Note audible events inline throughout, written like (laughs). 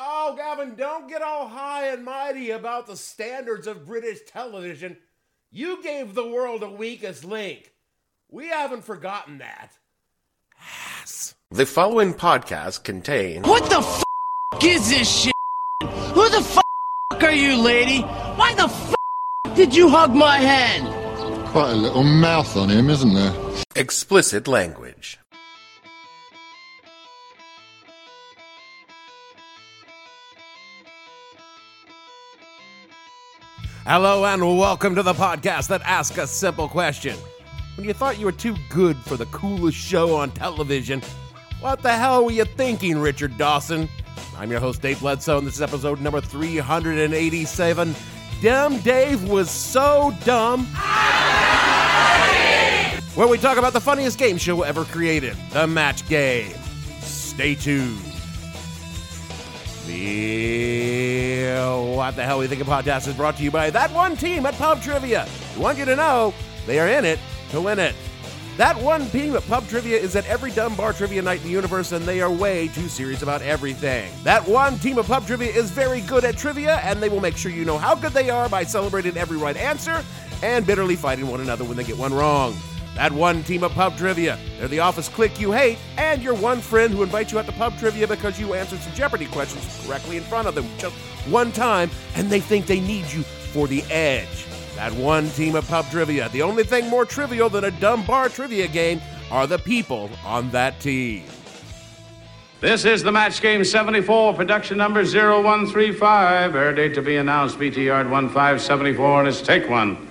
Oh, Gavin, don't get all high and mighty about the standards of British television. You gave the world a weakest link. We haven't forgotten that. Ass. The following podcast contains. What the f is this shit? Who the f are you, lady? Why the f did you hug my hand? Quite a little mouth on him, isn't there? Explicit language. Hello and welcome to the podcast that asks a simple question. When you thought you were too good for the coolest show on television, what the hell were you thinking, Richard Dawson? I'm your host, Dave Bledsoe, and this is episode number 387. Dumb Dave was so dumb. Where we talk about the funniest game show ever created, the match game. Stay tuned. The What the Hell We Think of Podcast is brought to you by that one team at Pub Trivia. We want you to know they are in it to win it. That one team at Pub Trivia is at every dumb bar trivia night in the universe, and they are way too serious about everything. That one team of Pub Trivia is very good at trivia, and they will make sure you know how good they are by celebrating every right answer and bitterly fighting one another when they get one wrong. That one team of pub trivia. They're the office clique you hate, and your one friend who invites you out to pub trivia because you answered some Jeopardy questions correctly in front of them just one time, and they think they need you for the edge. That one team of pub trivia. The only thing more trivial than a dumb bar trivia game are the people on that team. This is the Match Game 74, production number 0135. Air date to be announced, BT Yard 1574, and it's take one.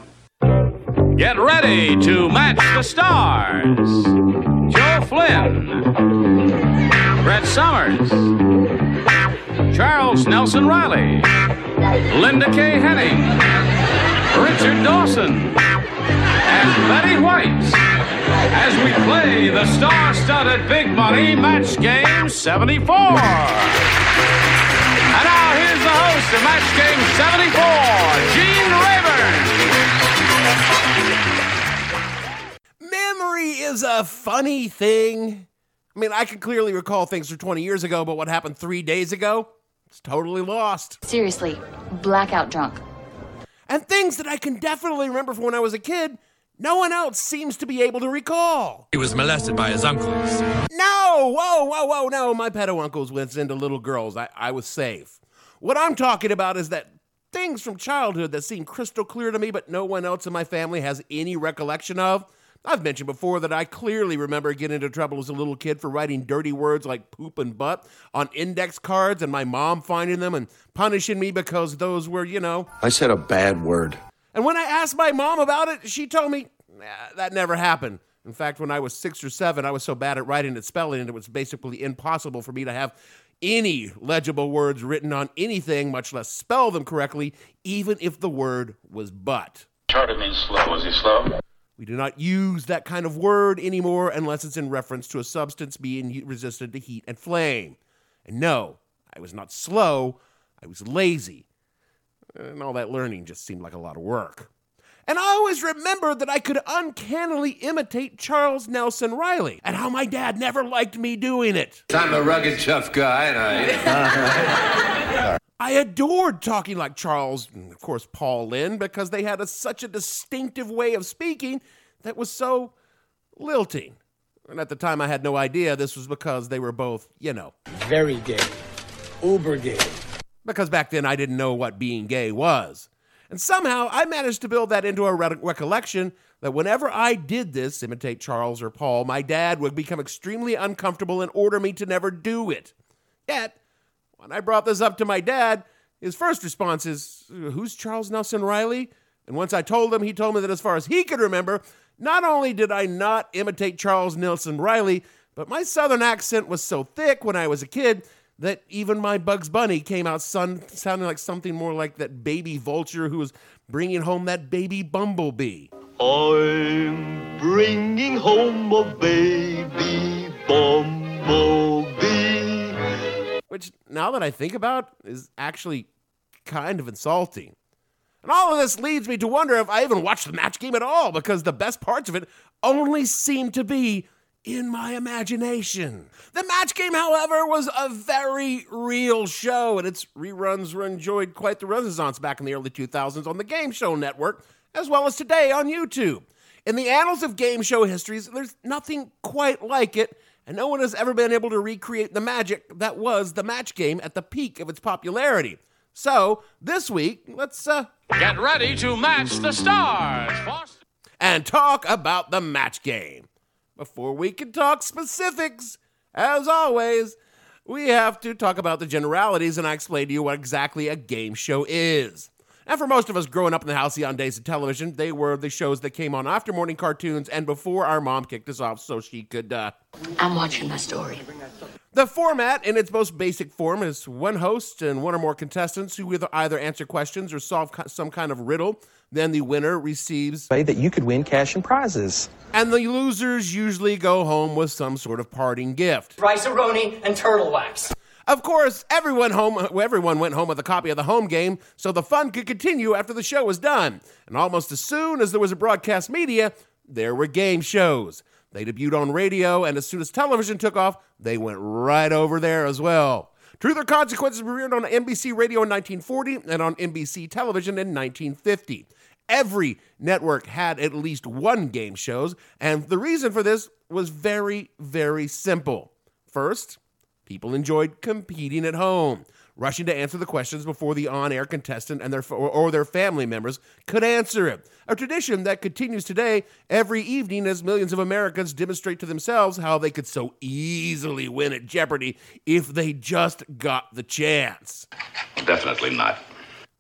Get ready to match the stars. Joe Flynn, Brett Somers, Charles Nelson Reilly, Linda Kaye Henning, Richard Dawson, and Betty White as we play the star-studded big money match game 74. And now here's the host of Match Game 74, Gene Memory is a funny thing. I mean, I can clearly recall things from 20 years ago, but what happened three days ago? It's totally lost. Seriously, blackout drunk. And things that I can definitely remember from when I was a kid, no one else seems to be able to recall. He was molested by his uncles. No! Whoa, whoa, whoa, no. My pedo uncles went into little girls. I, I was safe. What I'm talking about is that things from childhood that seem crystal clear to me, but no one else in my family has any recollection of. I've mentioned before that I clearly remember getting into trouble as a little kid for writing dirty words like poop and butt on index cards and my mom finding them and punishing me because those were, you know. I said a bad word. And when I asked my mom about it, she told me nah, that never happened. In fact, when I was six or seven, I was so bad at writing and spelling, it was basically impossible for me to have any legible words written on anything, much less spell them correctly, even if the word was but. Charter means slow. Was he slow? We do not use that kind of word anymore unless it's in reference to a substance being resistant to heat and flame. And no, I was not slow, I was lazy. And all that learning just seemed like a lot of work. And I always remembered that I could uncannily imitate Charles Nelson Reilly, and how my dad never liked me doing it. I'm a rugged, tough guy, and I. (laughs) I adored talking like Charles and, of course, Paul Lynde because they had a, such a distinctive way of speaking that was so lilting. And at the time, I had no idea this was because they were both, you know, very gay, uber gay. Because back then, I didn't know what being gay was. And somehow, I managed to build that into a re- recollection that whenever I did this, imitate Charles or Paul, my dad would become extremely uncomfortable and order me to never do it. Yet, when I brought this up to my dad, his first response is, Who's Charles Nelson Reilly? And once I told him, he told me that as far as he could remember, not only did I not imitate Charles Nelson Reilly, but my southern accent was so thick when I was a kid that even my Bugs Bunny came out son- sounding like something more like that baby vulture who was bringing home that baby bumblebee. I'm bringing home a baby bumblebee. Which, now that I think about, is actually kind of insulting. And all of this leads me to wonder if I even watched the match game at all, because the best parts of it only seem to be in my imagination. The match game, however, was a very real show, and its reruns were enjoyed quite the renaissance back in the early 2000s on the Game Show Network, as well as today on YouTube. In the annals of game show histories, there's nothing quite like it, and no one has ever been able to recreate the magic that was the match game at the peak of its popularity. So, this week, let's uh, Get ready to match the stars. And talk about the match game. Before we can talk specifics, as always, we have to talk about the generalities and I explain to you what exactly a game show is. And for most of us growing up in the halcyon days of television, they were the shows that came on after morning cartoons and before our mom kicked us off so she could uh, I'm watching the story. the format, in its most basic form, is one host and one or more contestants who either, either answer questions or solve some kind of riddle. Then the winner receives, way that you could win cash and prizes. and the losers usually go home with some sort of parting gift. Rice-A-Roni and turtle wax. Of course, everyone home everyone went home with a copy of the home game, so the fun could continue after the show was done. And almost as soon as there was a broadcast media, there were game shows. They debuted on radio, and as soon as television took off, they went right over there as well. Truth or Consequences premiered on NBC Radio in 1940 and on NBC Television in 1950. Every network had at least one game shows, and the reason for this was very, very simple. First, People enjoyed competing at home, rushing to answer the questions before the on-air contestant and their or, or their family members could answer it. A tradition that continues today every evening as millions of Americans demonstrate to themselves how they could so easily win at Jeopardy if they just got the chance. Definitely not.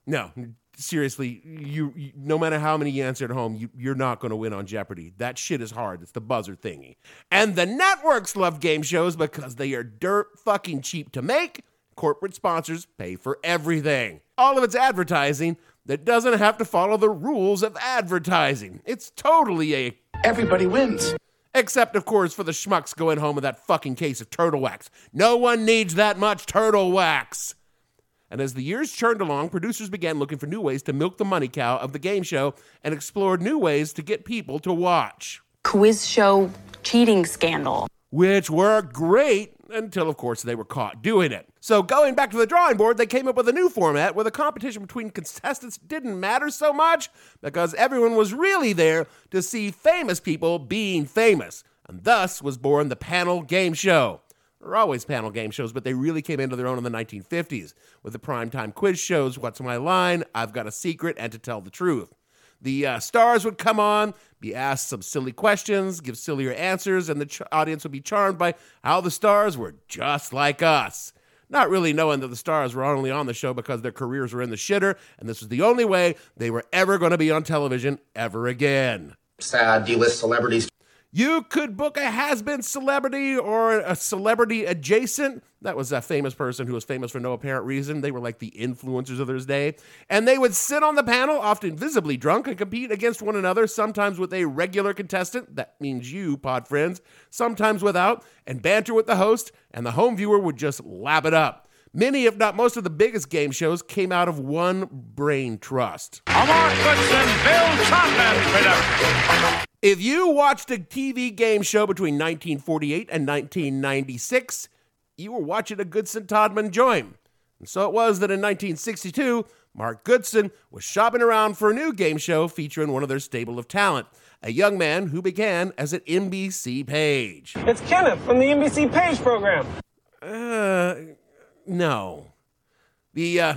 No, seriously, you, you no matter how many you answer at home, you, you're not going to win on Jeopardy. That shit is hard. It's the buzzer thingy. And the networks love game shows because they are dirt fucking cheap to make. Corporate sponsors pay for everything. All of it's advertising that doesn't have to follow the rules of advertising. It's totally a Everybody wins. Except, of course, for the schmucks going home with that fucking case of turtle wax. No one needs that much turtle wax. And as the years churned along, producers began looking for new ways to milk the money cow of the game show and explored new ways to get people to watch, Quiz show cheating scandal. which worked great until, of course, they were caught doing it. So, going back to the drawing board, they came up with a new format where the competition between contestants didn't matter so much because everyone was really there to see famous people being famous. And thus was born the panel game show. There were always panel game shows, but they really came into their own in the 1950s with the primetime quiz shows What's My Line, I've Got a Secret, and To Tell the Truth. The uh, stars would come on, be asked some silly questions, give sillier answers, and the ch- audience would be charmed by how the stars were just like us. Not really knowing that the stars were only on the show because their careers were in the shitter, and this was the only way they were ever going to be on television ever again. Sad D-list celebrities. You could book a has been celebrity or a celebrity adjacent. That was a famous person who was famous for no apparent reason. They were like the influencers of their day. And they would sit on the panel, often visibly drunk, and compete against one another, sometimes with a regular contestant. That means you, pod friends, sometimes without, and banter with the host, and the home viewer would just lap it up. Many, if not most, of the biggest game shows came out of one brain trust. A Mark Goodson, Bill production. If you watched a TV game show between 1948 and 1996, you were watching a Goodson Todman joint. And so it was that in 1962, Mark Goodson was shopping around for a new game show featuring one of their stable of talent, a young man who began as an NBC page. It's Kenneth from the NBC Page program. Uh, no. The uh,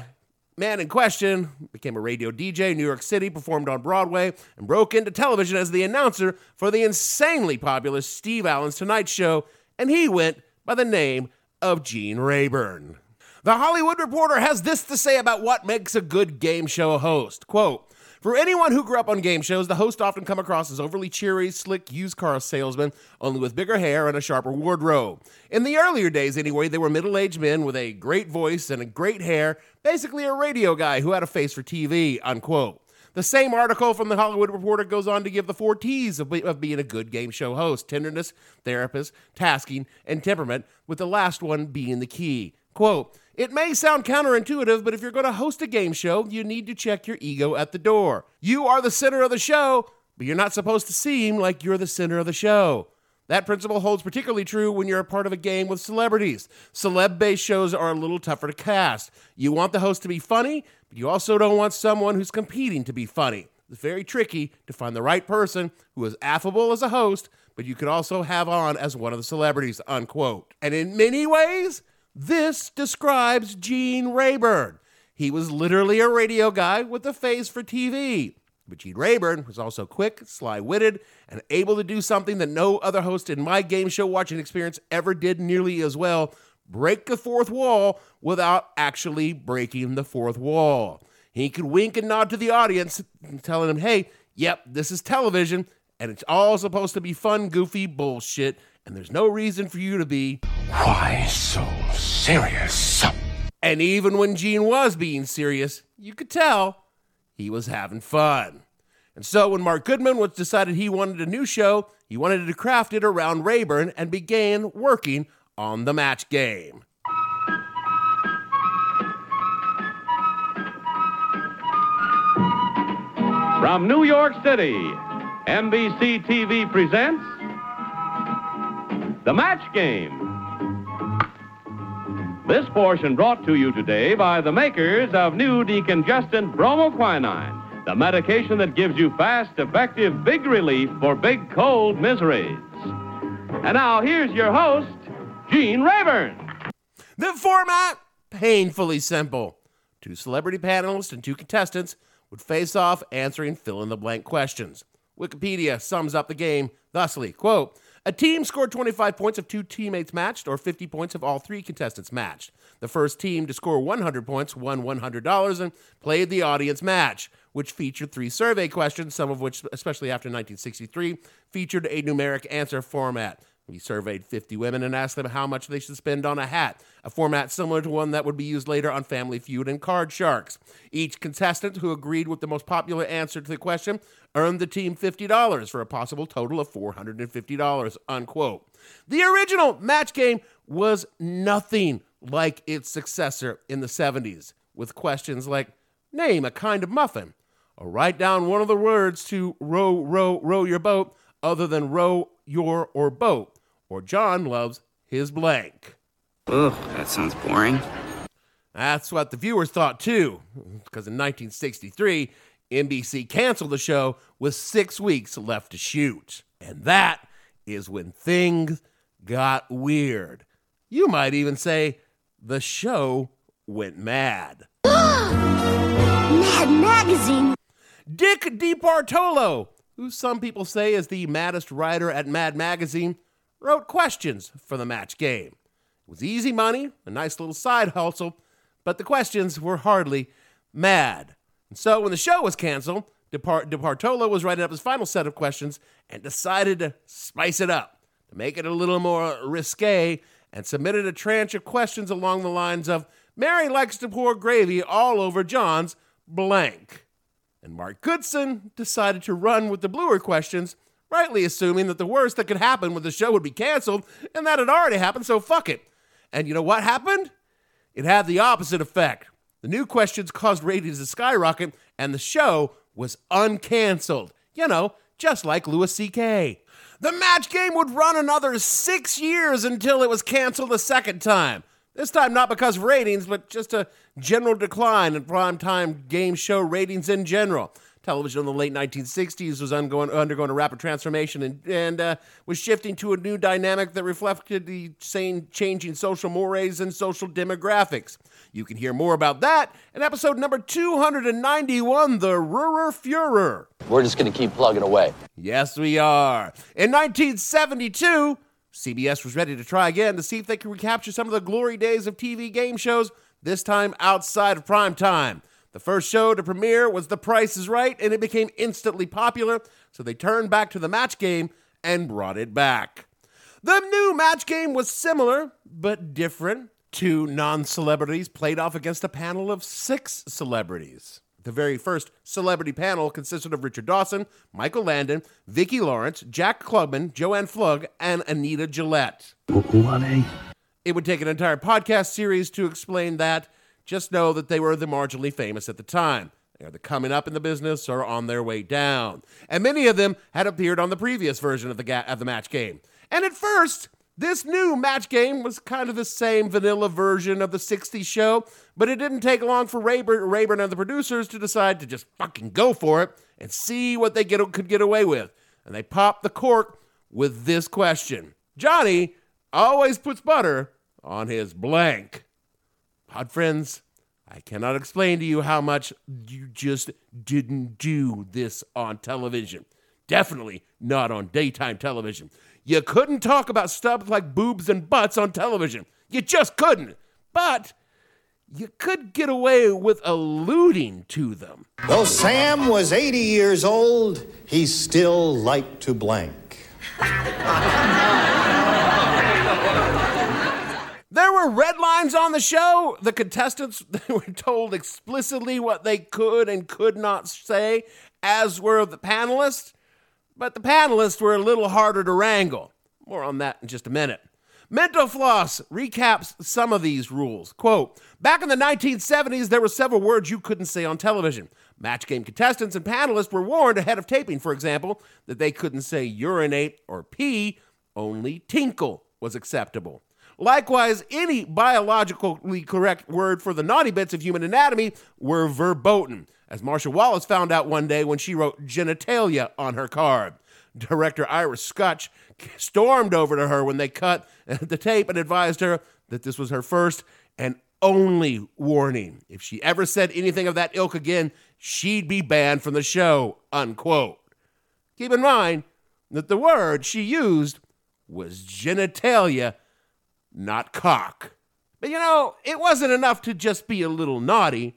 man in question became a radio DJ in New York City, performed on Broadway, and broke into television as the announcer for the insanely popular Steve Allen's Tonight Show, and he went by the name of Gene Rayburn. The Hollywood Reporter has this to say about what makes a good game show host. Quote, For anyone who grew up on game shows, the host often come across as overly cheery, slick used car salesman, only with bigger hair and a sharper wardrobe. In the earlier days, anyway, they were middle aged men with a great voice and a great hair, basically a radio guy who had a face for TV, unquote. The same article from the Hollywood Reporter goes on to give the four T's of, of being a good game show host tenderness, therapist, tasking, and temperament, with the last one being the key. Quote, it may sound counterintuitive, but if you're going to host a game show, you need to check your ego at the door. You are the center of the show, but you're not supposed to seem like you're the center of the show. That principle holds particularly true when you're a part of a game with celebrities. Celeb based shows are a little tougher to cast. You want the host to be funny, but you also don't want someone who's competing to be funny. It's very tricky to find the right person who is affable as a host, but you could also have on as one of the celebrities, unquote. And in many ways, this describes Gene Rayburn. He was literally a radio guy with a face for TV. But Gene Rayburn was also quick, sly witted, and able to do something that no other host in my game show watching experience ever did nearly as well break the fourth wall without actually breaking the fourth wall. He could wink and nod to the audience, telling them, hey, yep, this is television, and it's all supposed to be fun, goofy bullshit, and there's no reason for you to be. Why so serious? And even when Gene was being serious, you could tell he was having fun. And so when Mark Goodman was decided he wanted a new show, he wanted to craft it around Rayburn and began working on the match game. From New York City, NBC TV presents The Match Game. This portion brought to you today by the makers of new decongestant bromoquinine, the medication that gives you fast, effective, big relief for big cold miseries. And now here's your host, Gene Rayburn. The format painfully simple. Two celebrity panelists and two contestants would face off answering fill in the blank questions. Wikipedia sums up the game thusly, quote, a team scored 25 points if two teammates matched, or 50 points if all three contestants matched. The first team to score 100 points won $100 and played the audience match, which featured three survey questions, some of which, especially after 1963, featured a numeric answer format. We surveyed 50 women and asked them how much they should spend on a hat, a format similar to one that would be used later on Family Feud and Card Sharks. Each contestant who agreed with the most popular answer to the question earned the team $50 for a possible total of $450, unquote. The original match game was nothing like its successor in the 70s, with questions like name a kind of muffin, or write down one of the words to row, row, row your boat other than row your or boat or John loves his blank. Ugh, that sounds boring. That's what the viewers thought too, because in 1963, NBC canceled the show with six weeks left to shoot. And that is when things got weird. You might even say the show went mad. (gasps) Mad Magazine. Dick DeBartolo, who some people say is the maddest writer at Mad Magazine, wrote questions for the match game. It was easy money, a nice little side hustle, but the questions were hardly mad. And so when the show was canceled, Depart- DeBartolo was writing up his final set of questions and decided to spice it up, to make it a little more risque, and submitted a tranche of questions along the lines of Mary likes to pour gravy all over John's blank. And Mark Goodson decided to run with the bluer questions rightly assuming that the worst that could happen was the show would be canceled, and that had already happened, so fuck it. And you know what happened? It had the opposite effect. The new questions caused ratings to skyrocket, and the show was uncanceled. You know, just like Louis C.K. The match game would run another six years until it was canceled a second time. This time, not because of ratings, but just a general decline in primetime game show ratings in general. Television in the late 1960s was undergoing, undergoing a rapid transformation and, and uh, was shifting to a new dynamic that reflected the same changing social mores and social demographics. You can hear more about that in episode number 291, The Ruhr Fuhrer. We're just going to keep plugging away. Yes, we are. In 1972, CBS was ready to try again to see if they could recapture some of the glory days of TV game shows, this time outside of prime time. The first show to premiere was The Price is Right, and it became instantly popular, so they turned back to the match game and brought it back. The new match game was similar, but different. Two non celebrities played off against a panel of six celebrities. The very first celebrity panel consisted of Richard Dawson, Michael Landon, Vicki Lawrence, Jack Klugman, Jo Ann Pflug, and Anita Gillette. It would take an entire podcast series to explain that. Just know that they were the marginally famous at the time. They are the coming up in the business or on their way down. And many of them had appeared on the previous version of the, ga- of the match game. And at first, this new match game was kind of the same vanilla version of the 60s show, but it didn't take long for Rayburn, Rayburn and the producers to decide to just fucking go for it and see what they get, could get away with. And they popped the cork with this question Johnny always puts butter on his blank. Pod friends, I cannot explain to you how much you just didn't do this on television. Definitely not on daytime television. You couldn't talk about stuff like boobs and butts on television. You just couldn't. But you could get away with alluding to them. Though Sam was 80 years old, he still liked to blank. There were red lines on the show. The contestants (laughs) were told explicitly what they could and could not say, as were the panelists. But the panelists were a little harder to wrangle. More on that in just a minute. Mental Floss recaps some of these rules. Quote Back in the 1970s, there were several words you couldn't say on television. Match game contestants and panelists were warned ahead of taping, for example, that they couldn't say urinate or pee, only tinkle was acceptable. Likewise, any biologically correct word for the naughty bits of human anatomy were verboten, as Marcia Wallace found out one day when she wrote genitalia on her card. Director Ira Skutch stormed over to her when they cut the tape and advised her that this was her first and only warning. If she ever said anything of that ilk again, she'd be banned from the show, unquote. Keep in mind that the word she used was genitalia, not cock. But you know, it wasn't enough to just be a little naughty.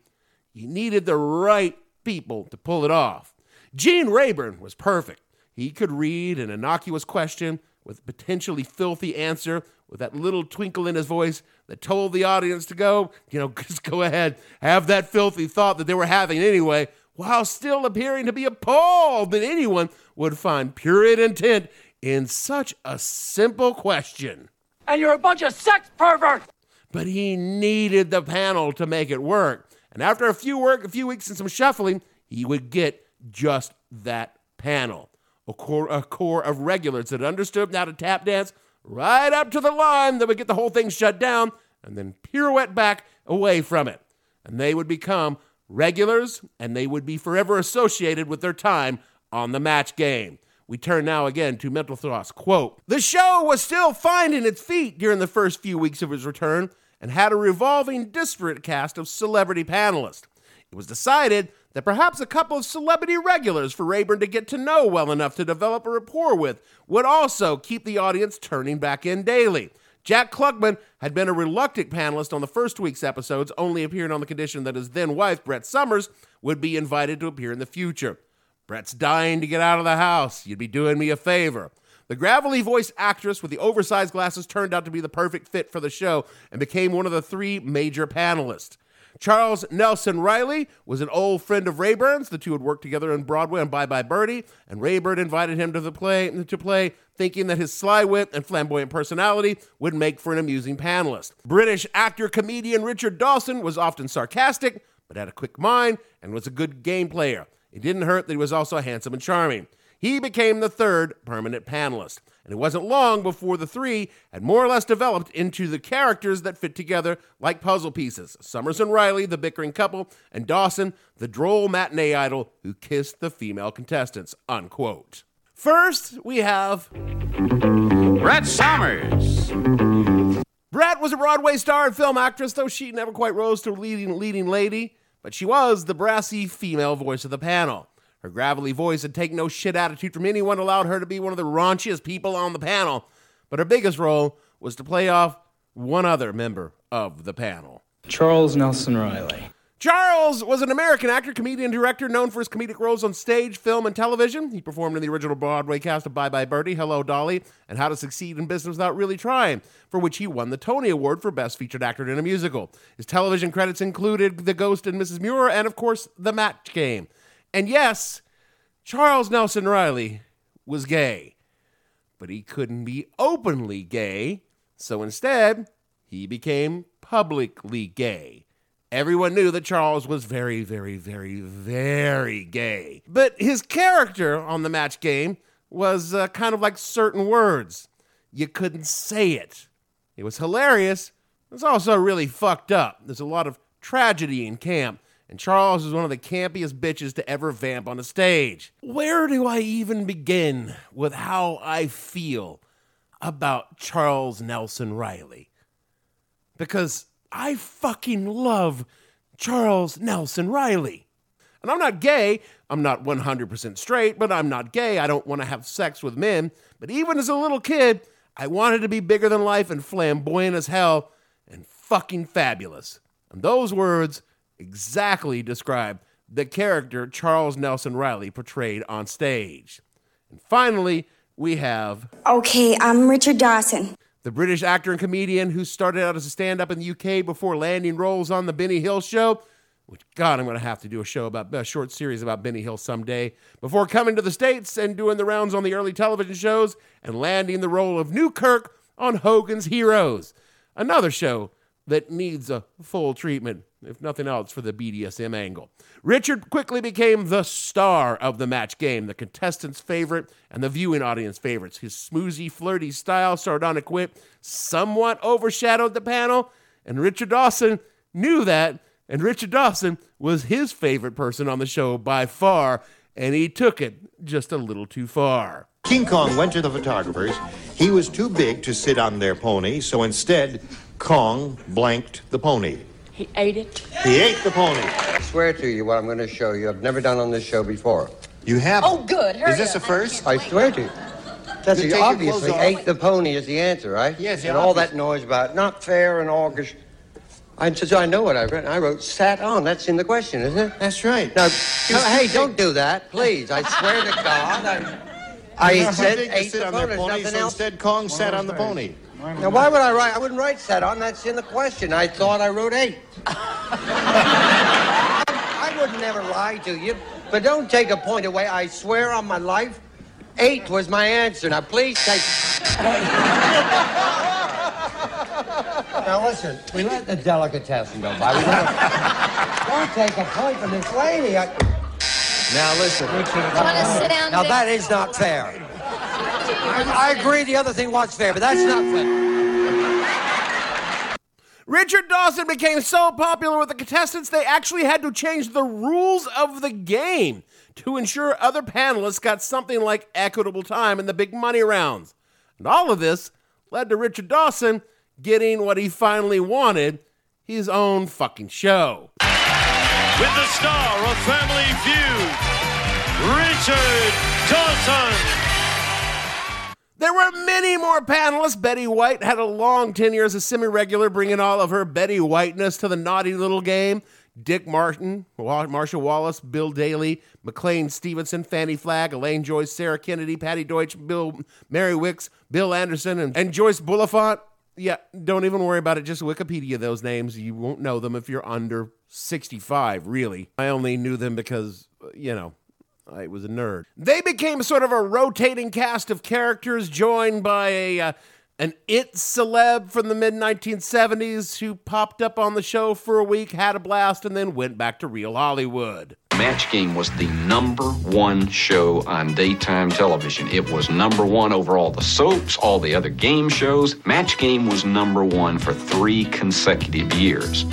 You needed the right people to pull it off. Gene Rayburn was perfect. He could read an innocuous question with a potentially filthy answer with that little twinkle in his voice that told the audience to go, you know, (laughs) just go ahead, have that filthy thought that they were having anyway, while still appearing to be appalled that anyone would find pure intent in such a simple question. And you're a bunch of sex perverts! But he needed the panel to make it work. And after a few work, a few weeks and some shuffling, he would get just that panel a core, a core of regulars that understood how to tap dance right up to the line that would get the whole thing shut down and then pirouette back away from it. And they would become regulars and they would be forever associated with their time on the match game. We turn now again to Mental Floss. Quote The show was still finding its feet during the first few weeks of its return and had a revolving, disparate cast of celebrity panelists. It was decided that perhaps a couple of celebrity regulars for Rayburn to get to know well enough to develop a rapport with would also keep the audience turning back in daily. Jack Klugman had been a reluctant panelist on the first week's episodes, only appearing on the condition that his then wife, Brett Somers, would be invited to appear in the future. Brett's dying to get out of the house. You'd be doing me a favor. The gravelly voiced actress with the oversized glasses turned out to be the perfect fit for the show and became one of the three major panelists. Charles Nelson Reilly was an old friend of Rayburn's. The two had worked together on Broadway on Bye Bye Birdie, and Rayburn invited him to the play to play, thinking that his sly wit and flamboyant personality would make for an amusing panelist. British actor comedian Richard Dawson was often sarcastic, but had a quick mind and was a good game player. It didn't hurt that he was also handsome and charming. He became the third permanent panelist. And it wasn't long before the three had more or less developed into the characters that fit together like puzzle pieces Somers and Reilly, the bickering couple, and Dawson, the droll matinee idol who kissed the female contestants. Unquote. First, we have Brett Somers. Brett was a Broadway star and film actress, though she never quite rose to leading leading lady, but she was the brassy female voice of the panel. Her gravelly voice and take no shit attitude from anyone allowed her to be one of the raunchiest people on the panel. But her biggest role was to play off one other member of the panel Charles Nelson Reilly. Charles was an American actor, comedian, director known for his comedic roles on stage, film, and television. He performed in the original Broadway cast of Bye Bye Birdie, Hello Dolly, and How to Succeed in Business Without Really Trying, for which he won the Tony Award for Best Featured Actor in a Musical. His television credits included The Ghost and Mrs. Muir, and of course, The Match Game. And yes, Charles Nelson Reilly was gay, but he couldn't be openly gay, so instead, he became publicly gay. Everyone knew that Charles was very, very, very, very gay. But his character on the match game was uh, kind of like certain words. You couldn't say it. It was hilarious. It's also really fucked up. There's a lot of tragedy in camp, and Charles is one of the campiest bitches to ever vamp on a stage. Where do I even begin with how I feel about Charles Nelson Reilly? Because I fucking love Charles Nelson Reilly. And I'm not gay. I'm not 100% straight, but I'm not gay. I don't want to have sex with men. But even as a little kid, I wanted to be bigger than life and flamboyant as hell and fucking fabulous. And those words exactly describe the character Charles Nelson Reilly portrayed on stage. And finally, we have. Okay, I'm Richard Dawson. The British actor and comedian who started out as a stand up in the UK before landing roles on The Benny Hill Show, which, God, I'm going to have to do a show about a short series about Benny Hill someday, before coming to the States and doing the rounds on the early television shows and landing the role of Newkirk on Hogan's Heroes, another show that needs a full treatment, if nothing else, for the BDSM angle. Richard quickly became the star of the match game, the contestants' favorite and the viewing audience favorites. His smoozy, flirty style, sardonic wit, somewhat overshadowed the panel, and Richard Dawson knew that, and Richard Dawson was his favorite person on the show by far, and he took it just a little too far. King Kong went to the photographers. He was too big to sit on their pony, so instead, Kong blanked the pony. He ate it? He ate the pony. I swear to you what I'm going to show you. I've never done on this show before. You have? Oh, good. Hurry Is this up. a first? I swear to you. That's You it. take obviously clothes off. ate the pony is the answer, right? Yes, And all that noise about not fair and all. 'cause I said, I know what I wrote. I wrote sat on. That's in the question, isn't it? That's right. Now, hey, don't do that, please. I swear to God. I, (laughs) I He was too said big to ate the pony. their There's pony, nothing so else. instead Kong sat on the pony. Now, why would I write? I wouldn't write sat on. That's in the question. I thought I wrote eight. (laughs) I would never lie to you, but don't take a point away. I swear on my life, eight was my answer. Now, please take. (laughs) now, listen, we let the delicatessen go by. We let- (laughs) don't take a point from this lady. I... Now listen. Now, sit down, now Dick? that is not fair. I, I agree the other thing was fair, but that's not fair. Richard Dawson became so popular with the contestants, they actually had to change the rules of the game to ensure other panelists got something like equitable time in the big money rounds. And all of this led to Richard Dawson getting what he finally wanted his own fucking show. With the star of Family Feud, Richard Dawson. There were many more panelists. Betty White had a long tenure as a semi regular, bringing all of her Betty Whiteness to the naughty little game. Dick Martin, Marshall Wallace, Bill Daily, McLean Stevenson, Fannie Flagg, Elaine Joyce, Sarah Kennedy, Patti Deutsch, Bill Mary Wickes, Bill Anderson, and, and Joyce Bulifant. Yeah, don't even worry about it. Just Wikipedia those names. You won't know them if you're under 65, really. I only knew them because, you know, I was a nerd. They became sort of a rotating cast of characters joined by a uh, an it celeb from the mid 1970s who popped up on the show for a week, had a blast, and then went back to real Hollywood. Match Game was the number one show on daytime television. It was number one over all the soaps, all the other game shows. Match Game was number one for three consecutive years.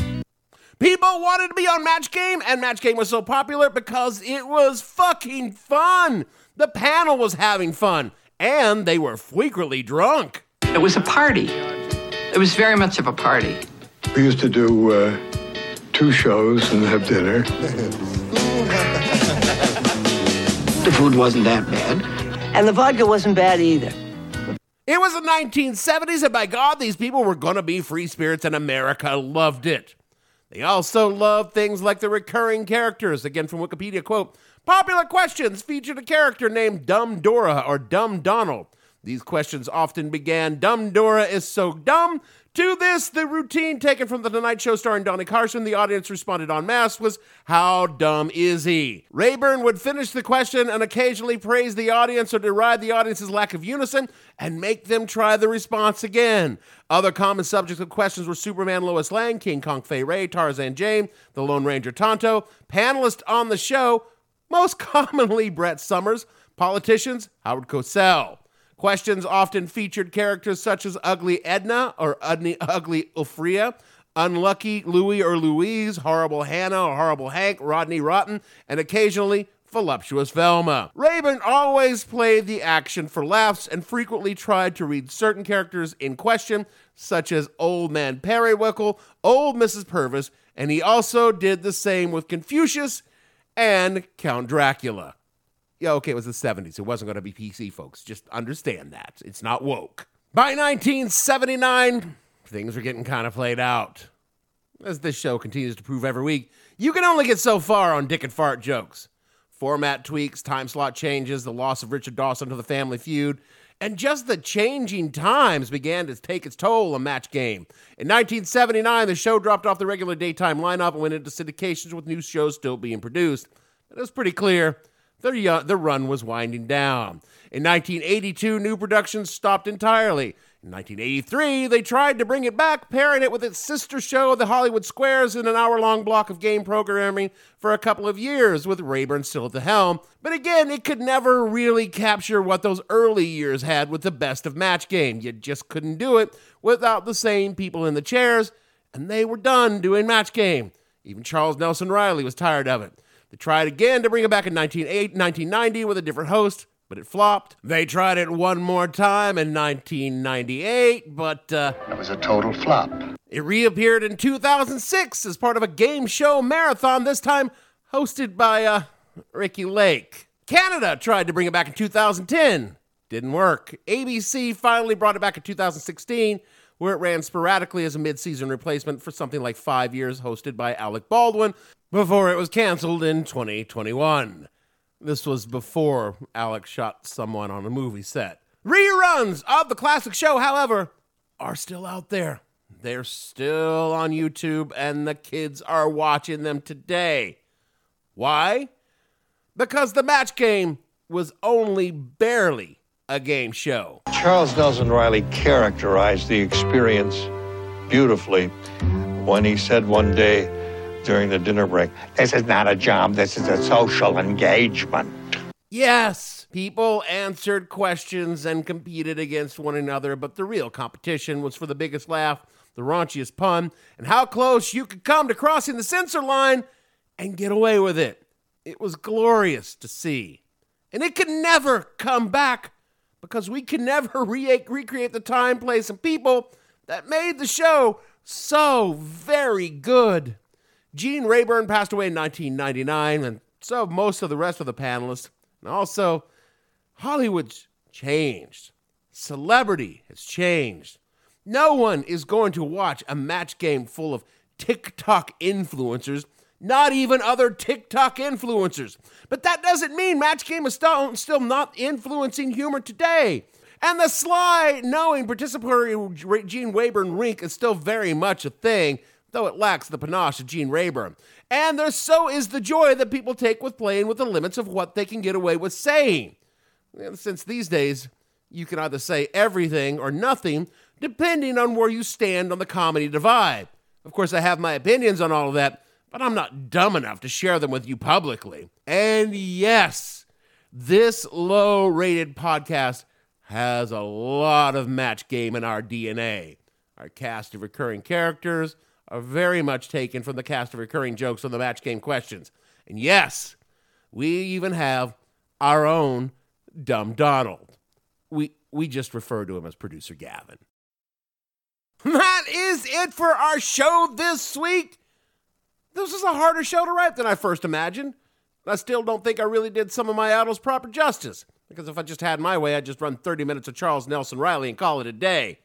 People wanted to be on Match Game, and Match Game was so popular because it was fucking fun. The panel was having fun, and they were frequently drunk. It was a party. It was very much of a party. We used to do uh, two shows and have dinner. (laughs) The food wasn't that bad. And the vodka wasn't bad either. It was the 1970s, and by God, these people were going to be free spirits, and America loved it. They also loved things like the recurring characters. Again, from Wikipedia, quote, popular questions featured a character named Dumb Dora or Dumb Donald. These questions often began, Dumb Dora is so dumb. To this, the routine taken from The Tonight Show starring Donnie Carson, the audience responded en masse was, How dumb is he? Rayburn would finish the question and occasionally praise the audience or deride the audience's lack of unison and make them try the response again. Other common subjects of questions were Superman Lois Lane, King Kong Fay Wray, Tarzan Jane, the Lone Ranger Tonto, panelists on the show, most (laughs) commonly Brett Somers, politicians, Howard Cosell. Questions often featured characters such as Ugly Edna or Ugly, Ugly Unlucky Louie or Louise, Horrible Hannah or Horrible Hank, Rodney Rotten, and occasionally voluptuous Velma. Rayburn always played the action for laughs and frequently tried to read certain characters in question, such as Old Man Periwinkle, Old Mrs. Purvis, and he also did the same with Confucius and Count Dracula yeah, okay, it was the 70s. It wasn't going to be PC, folks. Just understand that. It's not woke. By 1979, things were getting kind of played out. As this show continues to prove every week, you can only get so far on dick and fart jokes. Format tweaks, time slot changes, the loss of Richard Dawson to the family feud, and just the changing times began to take its toll on Match Game. In 1979, the show dropped off the regular daytime lineup and went into syndications with new shows still being produced. It was pretty clear the, uh, the run was winding down. In 1982, new productions stopped entirely. In 1983, they tried to bring it back, pairing it with its sister show, The Hollywood Squares, in an hour long block of game programming for a couple of years, with Rayburn still at the helm. But again, it could never really capture what those early years had with the best of match game. You just couldn't do it without the same people in the chairs, and they were done doing match game. Even Charles Nelson Reilly was tired of it. They tried again to bring it back in 1990 with a different host, but it flopped. They tried it one more time in 1998, but uh, it was a total flop. It reappeared in 2006 as part of a game show marathon, this time hosted by uh, Ricki Lake. Canada tried to bring it back in 2010. Didn't work. ABC finally brought it back in 2016, where it ran sporadically as a mid season replacement for something like five years, hosted by Alec Baldwin, before it was canceled in 2021. This was before Alex shot someone on a movie set. Reruns of the classic show, however, are still out there. They're still on YouTube, and the kids are watching them today. Why? Because the match game was only barely a game show. Charles Nelson Reilly characterized the experience beautifully when he said one day, during the dinner break. This is not a job, this is a social engagement. Yes, people answered questions and competed against one another, but the real competition was for the biggest laugh, the raunchiest pun, and how close you could come to crossing the censor line and get away with it. It was glorious to see. And it could never come back because we can never (laughs) re- recreate the time, place, and people that made the show so very good. Gene Rayburn passed away in 1999, and so most of the rest of the panelists. And also, Hollywood's changed. Celebrity has changed. No one is going to watch a match game full of TikTok influencers, not even other TikTok influencers. But that doesn't mean Match Game is still, not influencing humor today. And the sly, knowing participatory Gene Rayburn rink is still very much a thing though it lacks the panache of Gene Rayburn. And there so is the joy that people take with playing with the limits of what they can get away with saying. Since these days, you can either say everything or nothing, depending on where you stand on the comedy divide. Of course, I have my opinions on all of that, but I'm not dumb enough to share them with you publicly. And yes, this low rated podcast has a lot of match game in our DNA. Our cast of recurring characters, are very much taken from the cast of recurring jokes on the match game questions. And yes, we even have our own Dumb Donald. We, we just refer to him as producer Gavin. That is it for our show this week. This is a harder show to write than I first imagined. I still don't think I really did some of my idols proper justice. Because if I just had my way, I'd just run 30 minutes of Charles Nelson Reilly and call it a day.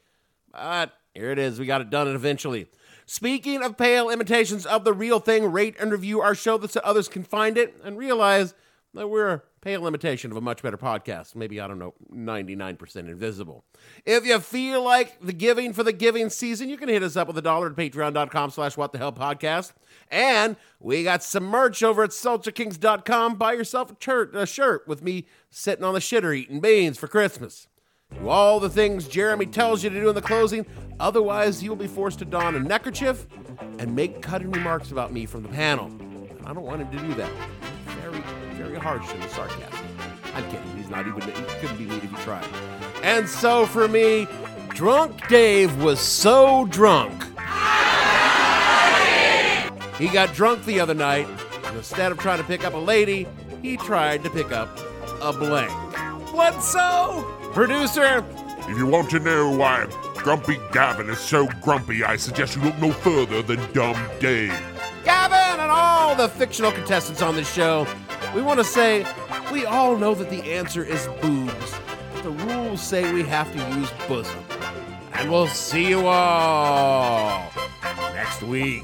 But here it is. We got it done eventually. Speaking of pale imitations of the real thing, rate and review our show so others can find it and realize that we're a pale imitation of a much better podcast. Maybe, I don't know, 99% invisible. If you feel like the giving for the giving season, you can hit us up with a dollar at patreon.com slash what the hell podcast. And we got some merch over at salsakings.com. Buy yourself a shirt, a shirt with me sitting on the shitter eating beans for Christmas. Do all the things Jeremy tells you to do in the closing. Otherwise, you will be forced to don a neckerchief and make cutting remarks about me from the panel. And I don't want him to do that. Very, very harsh in the sarcasm. I'm kidding. He's not even, he couldn't be mean if he tried. And so for me, Drunk Dave was so drunk. He got drunk the other night, and instead of trying to pick up a lady, he tried to pick up a blank. Bledsoe! Producer! If you want to know why Grumpy Gavin is so grumpy, I suggest you look no further than Dumb Dave. Gavin and all the fictional contestants on this show, we want to say we all know that the answer is boobs. The rules say we have to use bosom. And we'll see you all next week.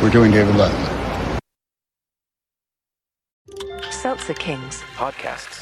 We're doing David Letterman. Seltzer Kings. Podcasts.